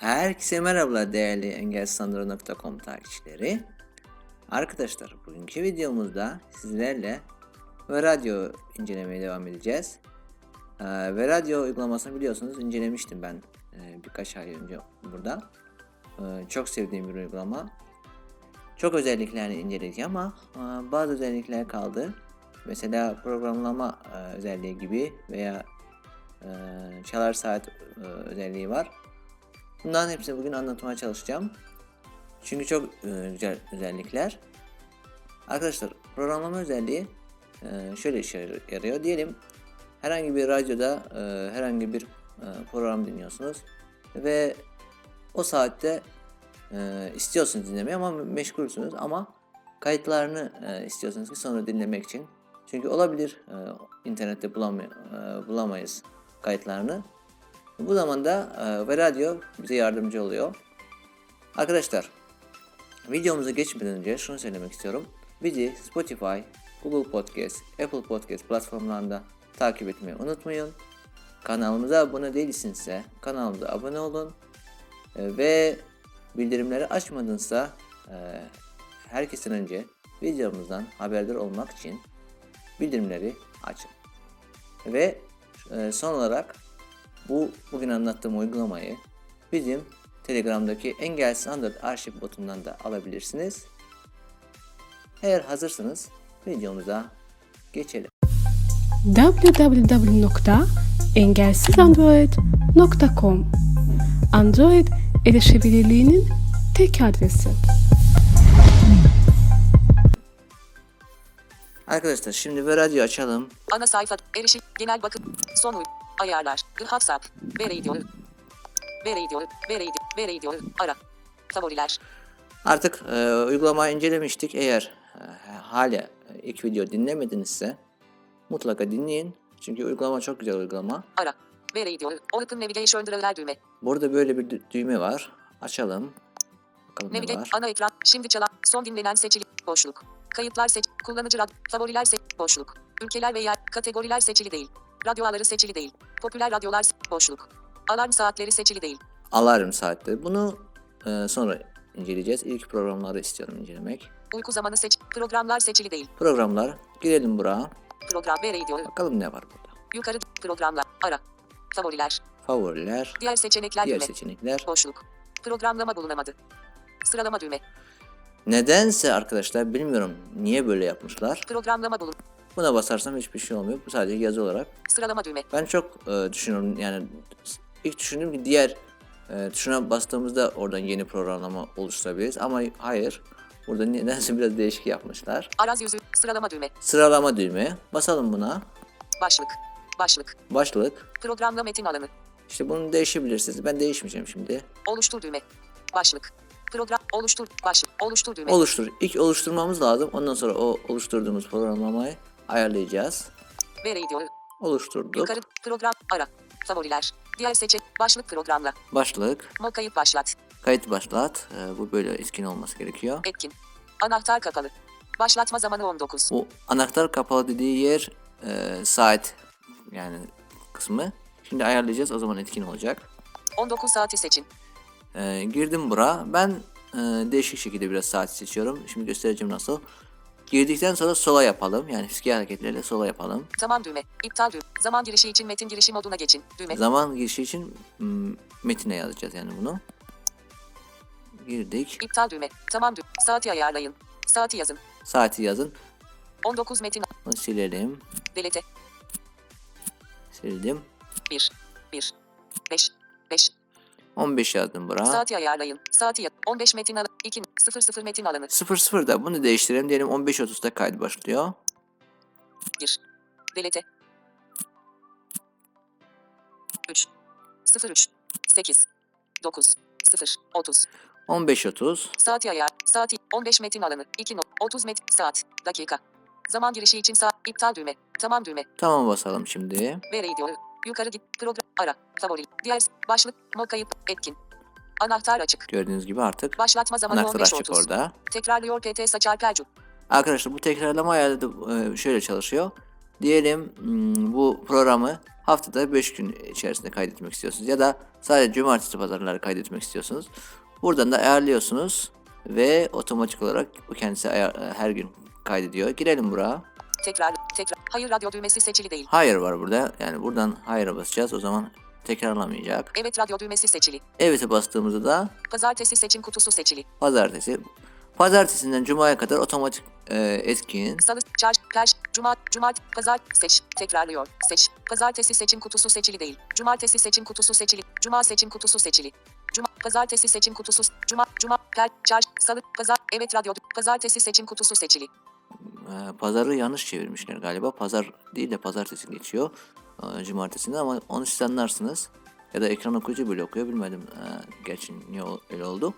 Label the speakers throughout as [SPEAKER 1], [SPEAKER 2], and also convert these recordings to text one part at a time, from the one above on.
[SPEAKER 1] Herkese merhabalar değerli engelsandro.com takipçileri. Arkadaşlar bugünkü videomuzda sizlerle ve radyo incelemeye devam edeceğiz. Ee, ve radyo uygulamasını biliyorsunuz incelemiştim ben e, birkaç ay önce burada. Ee, çok sevdiğim bir uygulama. Çok özelliklerini inceledik ama e, bazı özellikler kaldı. Mesela programlama e, özelliği gibi veya çalar saat özelliği var. Bunların hepsini bugün anlatmaya çalışacağım. Çünkü çok e, güzel özellikler. Arkadaşlar programlama özelliği e, şöyle işe yarıyor. Diyelim herhangi bir radyoda e, herhangi bir program dinliyorsunuz ve o saatte istiyorsunuz dinlemeyi ama meşgulsünüz ama kayıtlarını istiyorsunuz ki sonra dinlemek için. Çünkü olabilir internette bulamay- bulamayız kayıtlarını. Bu zamanda e, ve radyo bize yardımcı oluyor. Arkadaşlar videomuza geçmeden önce şunu söylemek istiyorum. Bizi Spotify, Google Podcast, Apple Podcast platformlarında takip etmeyi unutmayın. Kanalımıza abone değilsinizse kanalımıza abone olun. E, ve bildirimleri açmadınızsa e, herkesten önce videomuzdan haberdar olmak için bildirimleri açın. Ve e, son olarak bu bugün anlattığım uygulamayı bizim Telegram'daki Engelsiz Android arşiv botundan da alabilirsiniz. Eğer hazırsanız videomuza geçelim.
[SPEAKER 2] www.engelsizandroid.com Android erişebilirliğinin tek adresi.
[SPEAKER 1] Arkadaşlar şimdi bir radyo açalım.
[SPEAKER 3] Ana sayfa, erişim, genel bakım, son uy, ayarlar, WhatsApp, ve radio, ve radio, ve radio, ve radio, ara, favoriler,
[SPEAKER 1] Artık e, uygulamayı incelemiştik. Eğer e, hala ilk video dinlemedinizse mutlaka dinleyin. Çünkü uygulama çok güzel uygulama.
[SPEAKER 3] ara, ve radio, Open Navigation Driver düğme,
[SPEAKER 1] Burada böyle bir dü- düğme var. Açalım. Bakalım ne
[SPEAKER 3] Navigate,
[SPEAKER 1] var.
[SPEAKER 3] ana ekran, şimdi çalan, son dinlenen seçili, boşluk, kayıtlar seç, kullanıcı rad, favoriler seç, boşluk, ülkeler veya kategoriler seçili değil, radyo ağları seçili değil, popüler radyolar, boşluk, alarm saatleri seçili değil,
[SPEAKER 1] Alarm saatleri. Bunu e, sonra inceleyeceğiz. İlk programları istiyorum incelemek.
[SPEAKER 3] uyku zamanı seç, programlar seçili değil,
[SPEAKER 1] Programlar. Girelim buraya.
[SPEAKER 3] program ve radio,
[SPEAKER 1] Bakalım ne var burada.
[SPEAKER 3] yukarı, programlar, ara, favoriler,
[SPEAKER 1] Favoriler.
[SPEAKER 3] diğer seçenekler
[SPEAKER 1] Diğer
[SPEAKER 3] düğme.
[SPEAKER 1] seçenekler.
[SPEAKER 3] Boşluk. Programlama bulunamadı. Sıralama düğme.
[SPEAKER 1] Nedense arkadaşlar bilmiyorum niye böyle yapmışlar.
[SPEAKER 3] Programlama bulun.
[SPEAKER 1] Buna basarsam hiçbir şey olmuyor. Bu sadece yazı olarak.
[SPEAKER 3] Sıralama düğme.
[SPEAKER 1] Ben çok e, düşünüyorum yani ilk düşündüm ki diğer e, tuşuna bastığımızda oradan yeni programlama oluşturabiliriz ama hayır. Burada nedense biraz değişik yapmışlar.
[SPEAKER 3] Araz yüzü. Sıralama düğme.
[SPEAKER 1] Sıralama düğme. Basalım buna.
[SPEAKER 3] Başlık. Başlık.
[SPEAKER 1] Başlık.
[SPEAKER 3] Programla metin alanı.
[SPEAKER 1] İşte bunu değişebilirsiniz. Ben değişmeyeceğim şimdi.
[SPEAKER 3] Oluştur düğme. Başlık. Program. Oluştur. Başlık. Oluştur düğme.
[SPEAKER 1] Oluştur. İlk oluşturmamız lazım. Ondan sonra o oluşturduğumuz programlamayı ayarlayacağız.
[SPEAKER 3] ve radio.
[SPEAKER 1] Oluşturduk.
[SPEAKER 3] Yukarı. Program. Ara. Favoriler. Diğer seçen. Başlık programla.
[SPEAKER 1] Başlık.
[SPEAKER 3] Mo kayıt başlat.
[SPEAKER 1] Kayıt başlat. Ee, bu böyle etkin olması gerekiyor.
[SPEAKER 3] Etkin. Anahtar kapalı. Başlatma zamanı 19.
[SPEAKER 1] Bu anahtar kapalı dediği yer e, saat yani kısmı. Şimdi ayarlayacağız o zaman etkin olacak.
[SPEAKER 3] 19 saati seçin.
[SPEAKER 1] E, girdim bura. Ben e, değişik şekilde biraz saat seçiyorum. Şimdi göstereceğim nasıl. Girdikten sonra sola yapalım. Yani fiske hareketlerle sola yapalım.
[SPEAKER 3] Tamam düğme. İptal düğme. Zaman girişi için metin girişi moduna geçin. Düğme.
[SPEAKER 1] Zaman girişi için m, metine yazacağız yani bunu. Girdik.
[SPEAKER 3] İptal düğme. Tamam düğme. Saati ayarlayın. Saati yazın.
[SPEAKER 1] Saati yazın.
[SPEAKER 3] 19 metin.
[SPEAKER 1] Bunu silelim.
[SPEAKER 3] Delete.
[SPEAKER 1] Sildim.
[SPEAKER 3] 1. 1. 5. 5.
[SPEAKER 1] 15 yazdım bura.
[SPEAKER 3] Saati ayarlayın. Saati yaz. 15 metin alanı. 2. 0 0 metin alanı.
[SPEAKER 1] 00 da bunu değiştirelim. Diyelim 15.30'da kayıt başlıyor.
[SPEAKER 3] 1. Delete. 3. 0 3. 8. 9. 0. 30.
[SPEAKER 1] 15.30.
[SPEAKER 3] Saati ayar. Saati. 15 metin alanı. 2. No. 30 metin. Saat. Dakika. Zaman girişi için saat. İptal düğme. Tamam düğme.
[SPEAKER 1] Tamam basalım şimdi.
[SPEAKER 3] Ve radio. Yukarı git. Program. Ara. Favori. Diğer. Başlık. Mo kayıp. Etkin. Anahtar açık.
[SPEAKER 1] Gördüğünüz gibi artık
[SPEAKER 3] Başlatma zamanı
[SPEAKER 1] anahtar
[SPEAKER 3] 15
[SPEAKER 1] açık
[SPEAKER 3] 30.
[SPEAKER 1] orada.
[SPEAKER 3] Tekrarlıyor PT Saçar Pelcu.
[SPEAKER 1] Arkadaşlar bu tekrarlama ayarı da e, şöyle çalışıyor. Diyelim hmm, bu programı haftada 5 gün içerisinde kaydetmek istiyorsunuz ya da sadece cumartesi pazarları kaydetmek istiyorsunuz. Buradan da ayarlıyorsunuz ve otomatik olarak bu kendisi ayar- her gün kaydediyor. Girelim buraya.
[SPEAKER 3] Tekrar. Tekrar. Hayır radyo düğmesi seçili değil.
[SPEAKER 1] Hayır var burada. Yani buradan hayır'a basacağız. O zaman tekrarlamayacak.
[SPEAKER 3] Evet radyo düğmesi seçili.
[SPEAKER 1] Evet'e bastığımızda da
[SPEAKER 3] Pazartesi seçim kutusu seçili.
[SPEAKER 1] pazartesi. Pazartesinden cumaya kadar otomatik e, etkin.
[SPEAKER 3] Salı, çarş, perş, cuma, cumart, pazar, seç, tekrarlıyor, seç. Pazartesi seçim kutusu seçili değil. Cumartesi seçim kutusu seçili. Cuma seçim kutusu seçili. Cuma, pazartesi seçim kutusu, cuma, cuma, per, çarş, salı, pazar, evet radyo, pazartesi seçim kutusu seçili.
[SPEAKER 1] E, pazarı yanlış çevirmişler galiba. Pazar değil de pazartesi geçiyor. E, cumartesinde ama onu siz anlarsınız. Ya da ekran okuyucu böyle okuyor bilmedim. E, gerçi niye öyle oldu.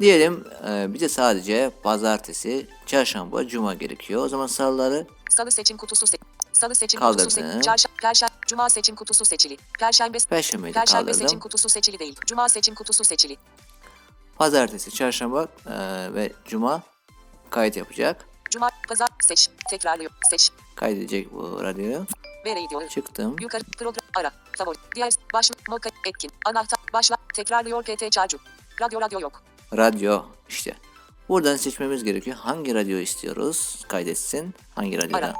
[SPEAKER 1] Diyelim e, bize sadece pazartesi, çarşamba, cuma gerekiyor. O zaman salıları
[SPEAKER 3] Salı seçim kutusu se Salı seçim
[SPEAKER 1] Kaldırdım.
[SPEAKER 3] kutusu seçili. Çarşamba, perşembe, cuma seçim kutusu seçili. Perşembe,
[SPEAKER 1] perşembeyi
[SPEAKER 3] perşembe seçim kutusu seçili değil. Cuma seçim kutusu seçili.
[SPEAKER 1] Pazartesi, çarşamba e, ve cuma kayıt yapacak.
[SPEAKER 3] Cuma, pazar, seç, tekrarlıyor, seç.
[SPEAKER 1] Kaydedecek bu radyoyu.
[SPEAKER 3] Ve radio.
[SPEAKER 1] Çıktım.
[SPEAKER 3] Yukarı program ara favori diğer başlık moka etkin anahtar başla tekrarlıyor PT çarcı radyo radyo yok
[SPEAKER 1] Radyo işte. Buradan seçmemiz gerekiyor. Hangi radyo istiyoruz? Kaydetsin. Hangi radyoda?
[SPEAKER 3] Ara.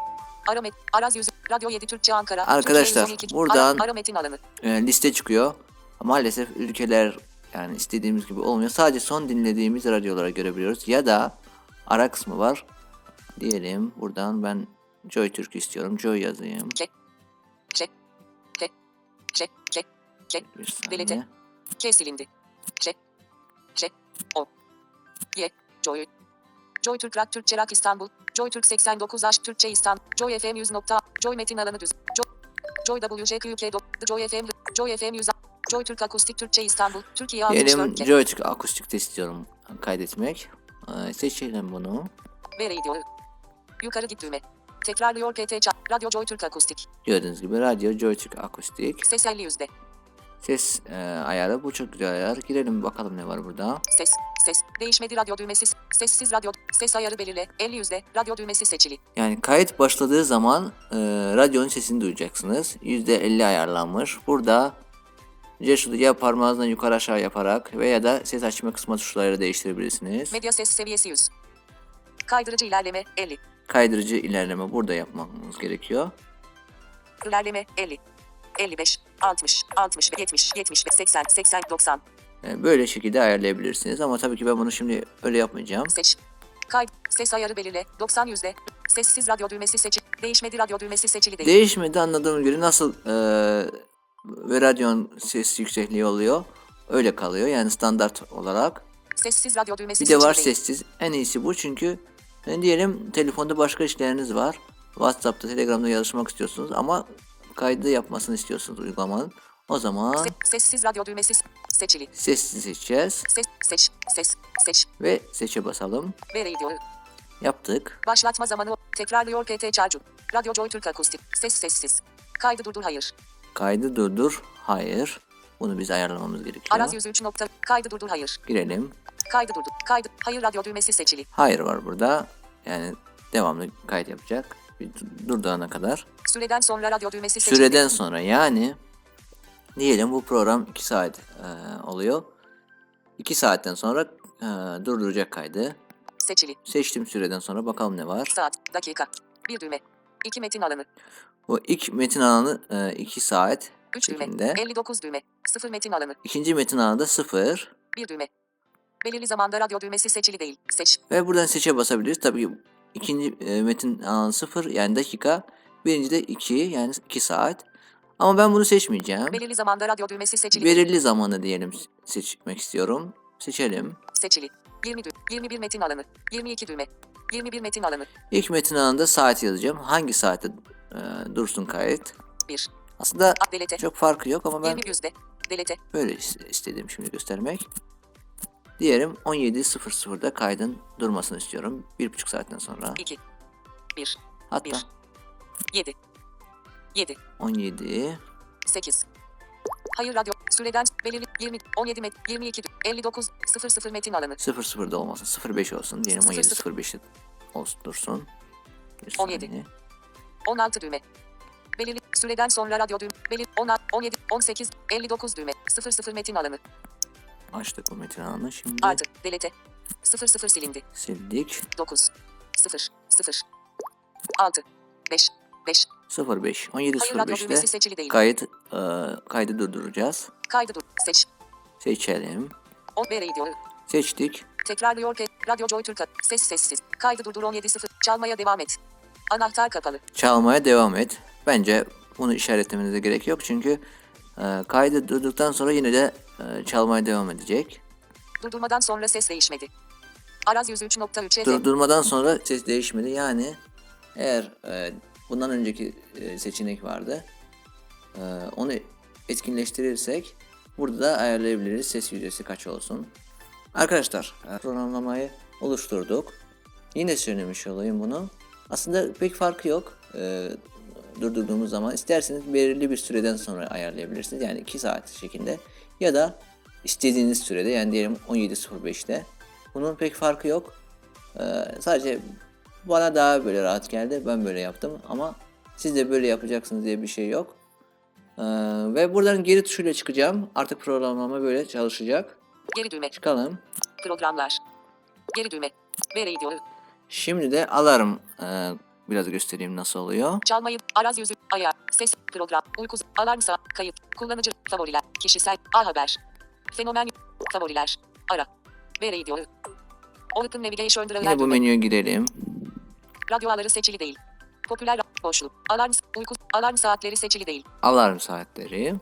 [SPEAKER 3] ara met araz yüzü radyo 7 Türkçe Ankara
[SPEAKER 1] Arkadaşlar,
[SPEAKER 3] Türkiye 112,
[SPEAKER 1] buradan-
[SPEAKER 3] ara, ara metin alanı
[SPEAKER 1] E, liste çıkıyor. Maalesef ülkeler yani istediğimiz gibi olmuyor. Sadece son dinlediğimiz radyolara görebiliyoruz. Ya da ara kısmı var. Diyelim buradan ben Joy Türk istiyorum. Joy yazayım.
[SPEAKER 3] K K K K K K
[SPEAKER 1] Bir
[SPEAKER 3] Delete. K silindi. K K O. Y Joy. Joy Türk Rock Türkçe Rock İstanbul. Joy Türk 89 Aşk Türkçe İstanbul. Joy FM 100 nokta Joy metin alanı düz. Joy Joy WJQK Joy FM Joy FM 100 Joy Türk Akustik Türkçe İstanbul. Türkiye
[SPEAKER 1] Diyelim
[SPEAKER 3] 64 K
[SPEAKER 1] Joy Türk akustikte istiyorum. Kaydetmek. E, seçelim bunu.
[SPEAKER 3] Ve radio. Yukarı git düğme. Tekrarlıyor PT ça- Radyo Joy Türk Akustik.
[SPEAKER 1] Gördüğünüz gibi radyo Joy Türk akustik.
[SPEAKER 3] Ses 50 yüzde.
[SPEAKER 1] Ses e, ayarı bu çok güzel ayar. Girelim bakalım ne var burada.
[SPEAKER 3] Ses. Ses. Değişmedi radyo düğmesi. Sessiz radyo. Ses ayarı belirle. 50 yüzde. Radyo düğmesi seçili.
[SPEAKER 1] Yani kayıt başladığı zaman e, radyonun sesini duyacaksınız. %50 ayarlanmış. Burada Ceşudu ya parmağınızla yukarı aşağı yaparak veya da ses açma kısmı tuşlarıyla değiştirebilirsiniz.
[SPEAKER 3] Medya ses seviyesi 100. Kaydırıcı ilerleme 50.
[SPEAKER 1] Kaydırıcı ilerleme burada yapmamız gerekiyor.
[SPEAKER 3] İlerleme 50. 55. 60. 60. 70. 70. 80. 80. 90.
[SPEAKER 1] E, böyle şekilde ayarlayabilirsiniz ama tabii ki ben bunu şimdi öyle yapmayacağım.
[SPEAKER 3] Seç. Kayıt. Ses ayarı belirle. 90 yüzde. Sessiz radyo düğmesi seçili. Değişmedi radyo düğmesi seçili değil.
[SPEAKER 1] Değişmedi anladığım göre nasıl e, ve radyonun ses yüksekliği oluyor. Öyle kalıyor yani standart olarak.
[SPEAKER 3] Sessiz radyo düğmesi
[SPEAKER 1] Bir de var sessiz. En iyisi bu çünkü yani diyelim telefonda başka işleriniz var. WhatsApp'ta, Telegram'da yazışmak istiyorsunuz ama kaydı yapmasını istiyorsunuz uygulamanın. O zaman
[SPEAKER 3] Se- sessiz radyo düğmesi se- seçili.
[SPEAKER 1] sessiz seçeceğiz
[SPEAKER 3] Ses, seç, ses, seç.
[SPEAKER 1] ve seçe basalım.
[SPEAKER 3] Ve radio.
[SPEAKER 1] Yaptık.
[SPEAKER 3] Başlatma zamanı. Tekrarlıyor PT Çarcu. Radyo Joy Türk Akustik. Ses sessiz. Kaydı durdur hayır.
[SPEAKER 1] Kaydı durdur. Hayır. Bunu biz ayarlamamız gerekiyor.
[SPEAKER 3] Araz 103 nokta. Kaydı durdur hayır.
[SPEAKER 1] Girelim.
[SPEAKER 3] Kaydı durdur. Kaydı. Hayır radyo düğmesi seçili.
[SPEAKER 1] Hayır var burada. Yani devamlı kayıt yapacak. Durduğuna kadar.
[SPEAKER 3] Süreden sonra radyo düğmesi seçili.
[SPEAKER 1] Süreden sonra yani diyelim bu program 2 saat e, oluyor. 2 saatten sonra e, durduracak kaydı.
[SPEAKER 3] Seçili.
[SPEAKER 1] Seçtim süreden sonra bakalım ne var.
[SPEAKER 3] Saat. Dakika. Bir düğme. İki metin alanı.
[SPEAKER 1] Bu ilk metin alanı 2 saat
[SPEAKER 3] Üç düğme.
[SPEAKER 1] şeklinde.
[SPEAKER 3] 59 düğme. Sıfır metin alanı.
[SPEAKER 1] İkinci metin alanı da 0.
[SPEAKER 3] Bir düğme. Belirli zamanda radyo düğmesi seçili değil. Seç.
[SPEAKER 1] Ve buradan seçe basabiliriz. Tabii ki ikinci e, metin alanı 0 yani dakika. Birinci de 2 yani 2 saat. Ama ben bunu seçmeyeceğim.
[SPEAKER 3] Belirli zamanda radyo düğmesi seçili.
[SPEAKER 1] Belirli zamanı diyelim seçmek istiyorum. Seçelim.
[SPEAKER 3] Seçili. 20 düğme. 21 metin alanı. 22 düğme. 21 metin alanı.
[SPEAKER 1] İlk metin alanında saat yazacağım. Hangi saatte e, dursun kayıt?
[SPEAKER 3] 1.
[SPEAKER 1] Aslında
[SPEAKER 3] Delete.
[SPEAKER 1] çok farkı yok ama ben
[SPEAKER 3] 20 yüzde. Delete.
[SPEAKER 1] böyle is- istedim şimdi göstermek. Diyelim 17.00'da kaydın durmasını istiyorum. 1,5 saatten sonra.
[SPEAKER 3] 2. 1.
[SPEAKER 1] Hatta
[SPEAKER 3] 1. 7. 7.
[SPEAKER 1] 17
[SPEAKER 3] 8. Hayır radyo. Süreden belirli 20 17 met 22 59 00 metin alanı.
[SPEAKER 1] 00'da olmasın. 05 olsun. Diyelim
[SPEAKER 3] Sıfır, sıfır.
[SPEAKER 1] 17.05 olsun dursun. Bir
[SPEAKER 3] 17.
[SPEAKER 1] saniye.
[SPEAKER 3] 16 düğme. Belirli süreden sonra radyo düğme. Belir 16, 17, 18, 59 düğme. 00 metin alanı.
[SPEAKER 1] Açtık bu metin alanı. Şimdi
[SPEAKER 3] Artı. Delete. 00 silindi.
[SPEAKER 1] sildik.
[SPEAKER 3] 9. 0. 0. 6. 5. 5.
[SPEAKER 1] 05 17
[SPEAKER 3] Hayır radyo
[SPEAKER 1] 05'te
[SPEAKER 3] düğmesi seçili değil.
[SPEAKER 1] kayıt e, kaydı durduracağız.
[SPEAKER 3] Kaydı dur. Seç.
[SPEAKER 1] Seçelim.
[SPEAKER 3] 10 B radio.
[SPEAKER 1] Seçtik.
[SPEAKER 3] Tekrarlıyor ki Radyo Joy Türk ses sessiz. Kaydı durdur 17 0. Çalmaya devam et. Anahtar kapalı.
[SPEAKER 1] Çalmaya devam et. Bence bunu işaretlemenize gerek yok çünkü e, kaydı durduktan sonra yine de çalmaya devam edecek.
[SPEAKER 3] Durdurmadan sonra ses değişmedi. Araz 103.3 FM.
[SPEAKER 1] Durdurmadan sonra ses değişmedi. Yani eğer e, bundan önceki e, seçenek vardı. E, onu etkinleştirirsek burada da ayarlayabiliriz ses yüzdesi kaç olsun. Arkadaşlar e, programlamayı oluşturduk. Yine söylemiş olayım bunu. Aslında pek farkı yok. E, durdurduğumuz zaman isterseniz belirli bir süreden sonra ayarlayabilirsiniz. Yani 2 saat şeklinde ya da istediğiniz sürede yani diyelim 17.05'te. Bunun pek farkı yok. Ee, sadece bana daha böyle rahat geldi. Ben böyle yaptım ama siz de böyle yapacaksınız diye bir şey yok. Ee, ve buradan geri tuşuyla çıkacağım. Artık programlama böyle çalışacak.
[SPEAKER 3] Geri düğme.
[SPEAKER 1] Çıkalım.
[SPEAKER 3] Programlar. Geri düğme. B radio.
[SPEAKER 1] Şimdi de alarm ee, biraz göstereyim nasıl oluyor.
[SPEAKER 3] Çalmayı. Araz yüzü. Ayar. Ses. Program. Uyku. Alarm saat. Kayıt. Kullanıcı. Favoriler. Kişisel. A haber. Fenomen. Favoriler. Ara. B radio. Open Navigation
[SPEAKER 1] Yine
[SPEAKER 3] Driver
[SPEAKER 1] bu
[SPEAKER 3] düğme.
[SPEAKER 1] menüye girelim.
[SPEAKER 3] Radyo ağları seçili değil. Popüler boşluk. Alarm uyku alarm saatleri seçili değil.
[SPEAKER 1] Alarm saatleri.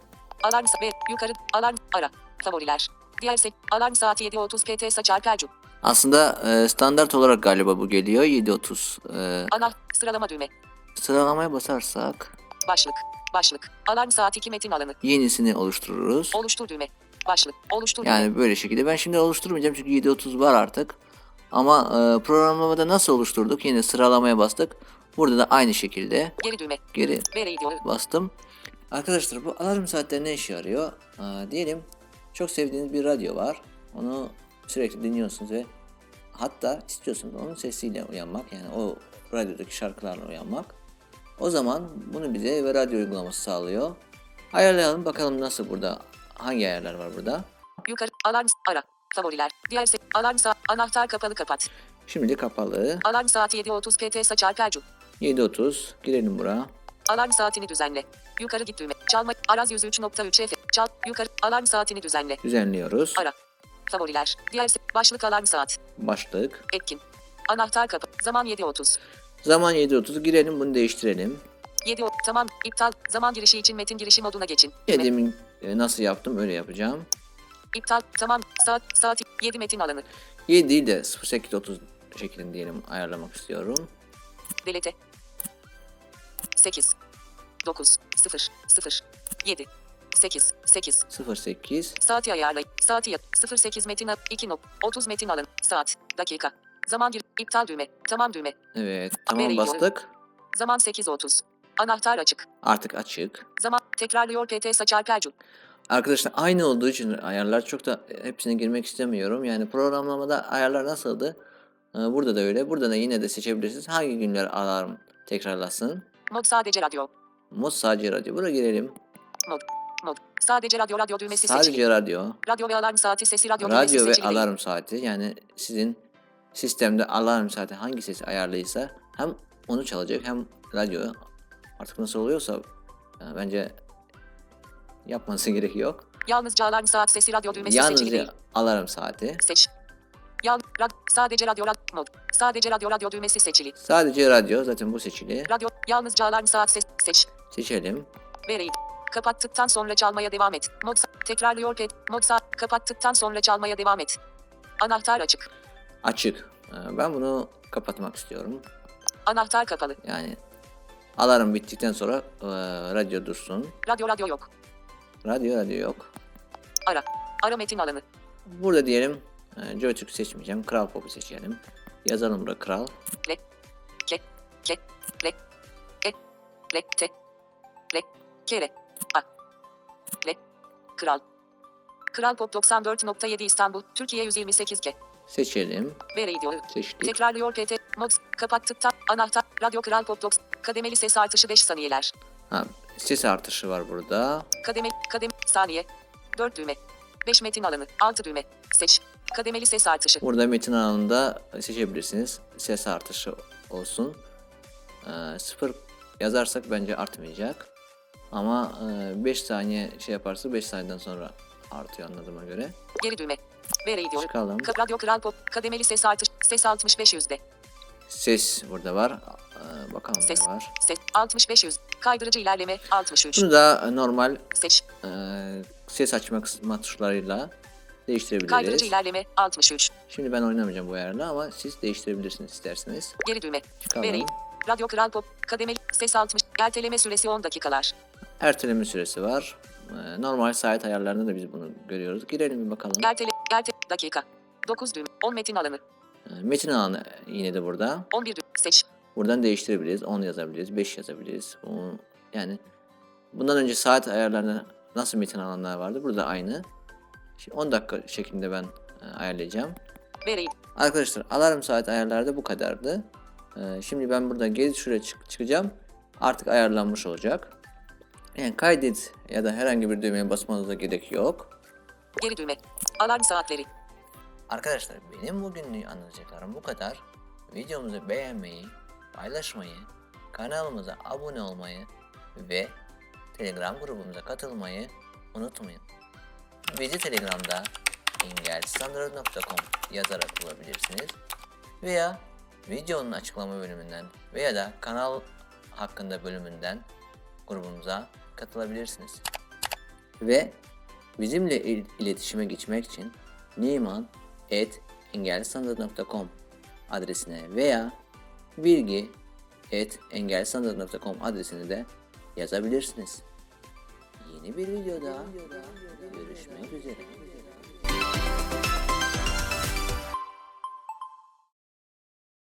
[SPEAKER 3] Alarm sa- ve yukarı alarm ara. Favoriler. Diğer se- alarm saati 7.30 PT saçar pelcu.
[SPEAKER 1] Aslında ee, standart olarak galiba bu geliyor. 7.30. Ee,
[SPEAKER 3] Ana sıralama düğme.
[SPEAKER 1] sıralamaya basarsak
[SPEAKER 3] Başlık. Başlık. Alarm saati 2 metin alanı.
[SPEAKER 1] yenisini oluştururuz.
[SPEAKER 3] Oluştur düğme. Başlık. Oluştur düğme.
[SPEAKER 1] Yani böyle şekilde. Ben şimdi oluşturmayacağım çünkü 7.30 var artık. Ama e, programlamada nasıl oluşturduk? Yine sıralamaya bastık. Burada da aynı şekilde
[SPEAKER 3] Geri düğme.
[SPEAKER 1] geri bastım. Arkadaşlar bu alarm saatleri ne işe yarıyor? Aa, diyelim çok sevdiğiniz bir radyo var. Onu sürekli dinliyorsunuz ve hatta istiyorsunuz onun sesiyle uyanmak. Yani o radyodaki şarkılarla uyanmak. O zaman bunu bize ve radyo uygulaması sağlıyor. Ayarlayalım bakalım nasıl burada hangi ayarlar var burada.
[SPEAKER 3] Yukarı alarm ara. Favoriler. Diğer se- alarm saat anahtar kapalı kapat.
[SPEAKER 1] Şimdi kapalı.
[SPEAKER 3] Alarm saati 7.30 PT saçar pelcu.
[SPEAKER 1] 7.30 girelim buraya.
[SPEAKER 3] Alarm saatini düzenle. Yukarı git düğme. Çalma. Araz 103.3 F. Çal. Yukarı. Alarm saatini düzenle.
[SPEAKER 1] Düzenliyoruz.
[SPEAKER 3] Ara. Favoriler. Diğer başlık alarm saat.
[SPEAKER 1] Başlık.
[SPEAKER 3] Etkin. Anahtar kapı. Zaman 7.30.
[SPEAKER 1] Zaman 7.30 girelim bunu değiştirelim.
[SPEAKER 3] 7 o- Tamam. İptal. Zaman girişi için metin girişi moduna geçin.
[SPEAKER 1] Ya demin e, nasıl yaptım öyle yapacağım.
[SPEAKER 3] İptal. Tamam. Saat. Saat. 7 metin alanı.
[SPEAKER 1] 7 değil de 08.30 şeklinde diyelim ayarlamak istiyorum.
[SPEAKER 3] Delete. 8. 9. 0. 0. 7. 8. 8.
[SPEAKER 1] 08
[SPEAKER 3] Saati ayarlay. Saati yap. 08 metin a- 2 nok. 30 metin alın. Saat. Dakika. Zaman gir. İptal düğme. Tamam düğme.
[SPEAKER 1] Evet tamam
[SPEAKER 3] Nereye
[SPEAKER 1] bastık.
[SPEAKER 3] Zaman 8.30. Anahtar açık.
[SPEAKER 1] Artık açık.
[SPEAKER 3] Zaman tekrarlıyor PT saçar pelcu.
[SPEAKER 1] Arkadaşlar aynı olduğu için ayarlar çok da hepsine girmek istemiyorum. Yani programlamada ayarlar nasıldı? Ee, Burada da öyle. Burada da yine de seçebilirsiniz. Hangi günler alarm tekrarlasın?
[SPEAKER 3] Mod sadece radyo.
[SPEAKER 1] Mod sadece radyo. Buraya girelim.
[SPEAKER 3] Mod. Mod. Sadece radyo radyo düğmesi seçili.
[SPEAKER 1] Sadece radyo.
[SPEAKER 3] Radyo ve alarm saati sesi radyo, düğmesi
[SPEAKER 1] Radyo ve
[SPEAKER 3] seçili değil.
[SPEAKER 1] alarm saati yani sizin sistemde alarm saati hangi sesi ayarlıysa hem onu çalacak hem radyo artık nasıl oluyorsa e, bence yapması gerek yok.
[SPEAKER 3] Yalnızca alarm saat sesi radyo düğmesi seçili değil.
[SPEAKER 1] Yalnızca alarm saati.
[SPEAKER 3] Seç. Yal, rad, sadece radyo rad, mod. Sadece radyo radyo düğmesi seçili.
[SPEAKER 1] Sadece radyo zaten bu seçili.
[SPEAKER 3] Radyo, yalnızca alarm saat ses, seç.
[SPEAKER 1] Seçelim.
[SPEAKER 3] Vereyim. Kapattıktan sonra çalmaya devam et. Mod tekrarlıyor pet. Mod kapattıktan sonra çalmaya devam et. Anahtar açık.
[SPEAKER 1] Açık. E, Ben bunu kapatmak istiyorum.
[SPEAKER 3] Anahtar kapalı.
[SPEAKER 1] Yani alarm bittikten sonra e, radyo dursun.
[SPEAKER 3] Radyo radyo yok.
[SPEAKER 1] Radyo radyo yok.
[SPEAKER 3] Ara. Ara metin alanı.
[SPEAKER 1] Burada diyelim e, Joytürk seçmeyeceğim. Kral Pop'u seçelim. Yazalım burada Kral.
[SPEAKER 3] Le. Ke. Le. E. Le. Te. Le. Kere. A. Kral. Kral Pop 94.7 İstanbul, Türkiye 128 K.
[SPEAKER 1] Seçelim.
[SPEAKER 3] Ve radio.
[SPEAKER 1] Seçtik.
[SPEAKER 3] Tekrarlıyor PT. Mod. Kapattıktan. Anahtar. Radyo Kral Pop 90. Kademeli ses artışı 5 saniyeler.
[SPEAKER 1] Ha, ses artışı var burada.
[SPEAKER 3] Kademe, kadem, saniye. 4 düğme. 5 metin alanı. 6 düğme. Seç. Kademeli ses artışı.
[SPEAKER 1] Burada metin alanında seçebilirsiniz. Ses artışı olsun. Ee, sıfır yazarsak bence artmayacak. Ama 5 saniye şey yaparsa 5 saniyeden sonra artıyor anladığıma göre.
[SPEAKER 3] Geri düğme. Ve radio.
[SPEAKER 1] Çıkalım.
[SPEAKER 3] Ka- radyo kral pop. Kademeli ses artış. Ses 65 yüzde.
[SPEAKER 1] Ses burada var. Ee, bakalım
[SPEAKER 3] Ses.
[SPEAKER 1] ne var.
[SPEAKER 3] Ses 65 yüz. Kaydırıcı ilerleme 63.
[SPEAKER 1] Bunu da normal
[SPEAKER 3] Seç.
[SPEAKER 1] e, ses açma kısma tuşlarıyla
[SPEAKER 3] Kaydırıcı
[SPEAKER 1] değiştirebiliriz.
[SPEAKER 3] ilerleme 63.
[SPEAKER 1] Şimdi ben oynamayacağım bu ayarla ama siz değiştirebilirsiniz isterseniz.
[SPEAKER 3] Geri düğme.
[SPEAKER 1] Çıkalım.
[SPEAKER 3] Ve radyo kral pop. Kademeli ses 60. Erteleme süresi 10 dakikalar.
[SPEAKER 1] Erteleme süresi var. Ee, normal saat ayarlarında da biz bunu görüyoruz. Girelim bir bakalım.
[SPEAKER 3] Ertele, erte, dakika. 9 düğme. 10 metin alanı.
[SPEAKER 1] Ee, Metin alanı yine de burada.
[SPEAKER 3] 11 düğme. Seç.
[SPEAKER 1] Buradan değiştirebiliriz. 10 yazabiliriz, 5 yazabiliriz. Yani bundan önce saat ayarlarında nasıl metin alanlar vardı? Burada aynı. Şimdi 10 dakika şeklinde ben e, ayarlayacağım.
[SPEAKER 3] Ve
[SPEAKER 1] Arkadaşlar alarm saat ayarlarda bu kadardı. Ee, şimdi ben burada geri şuraya çık- çıkacağım. Artık ayarlanmış olacak. Yani kaydet ya da herhangi bir düğmeye basmanıza gerek yok.
[SPEAKER 3] geri düğme. Alarm saatleri.
[SPEAKER 1] Arkadaşlar benim bugünlük anlatacaklarım bu kadar. Videomuzu beğenmeyi, paylaşmayı, kanalımıza abone olmayı ve Telegram grubumuza katılmayı unutmayın. Bizi Telegram'da engelsandro.com yazarak bulabilirsiniz. Veya videonun açıklama bölümünden veya da kanal hakkında bölümünden grubumuza katılabilirsiniz. Ve bizimle il- iletişime geçmek için niman.engelsanat.com adresine veya bilgi.engelsanat.com adresine de yazabilirsiniz. Yeni bir videoda görüşmek üzere.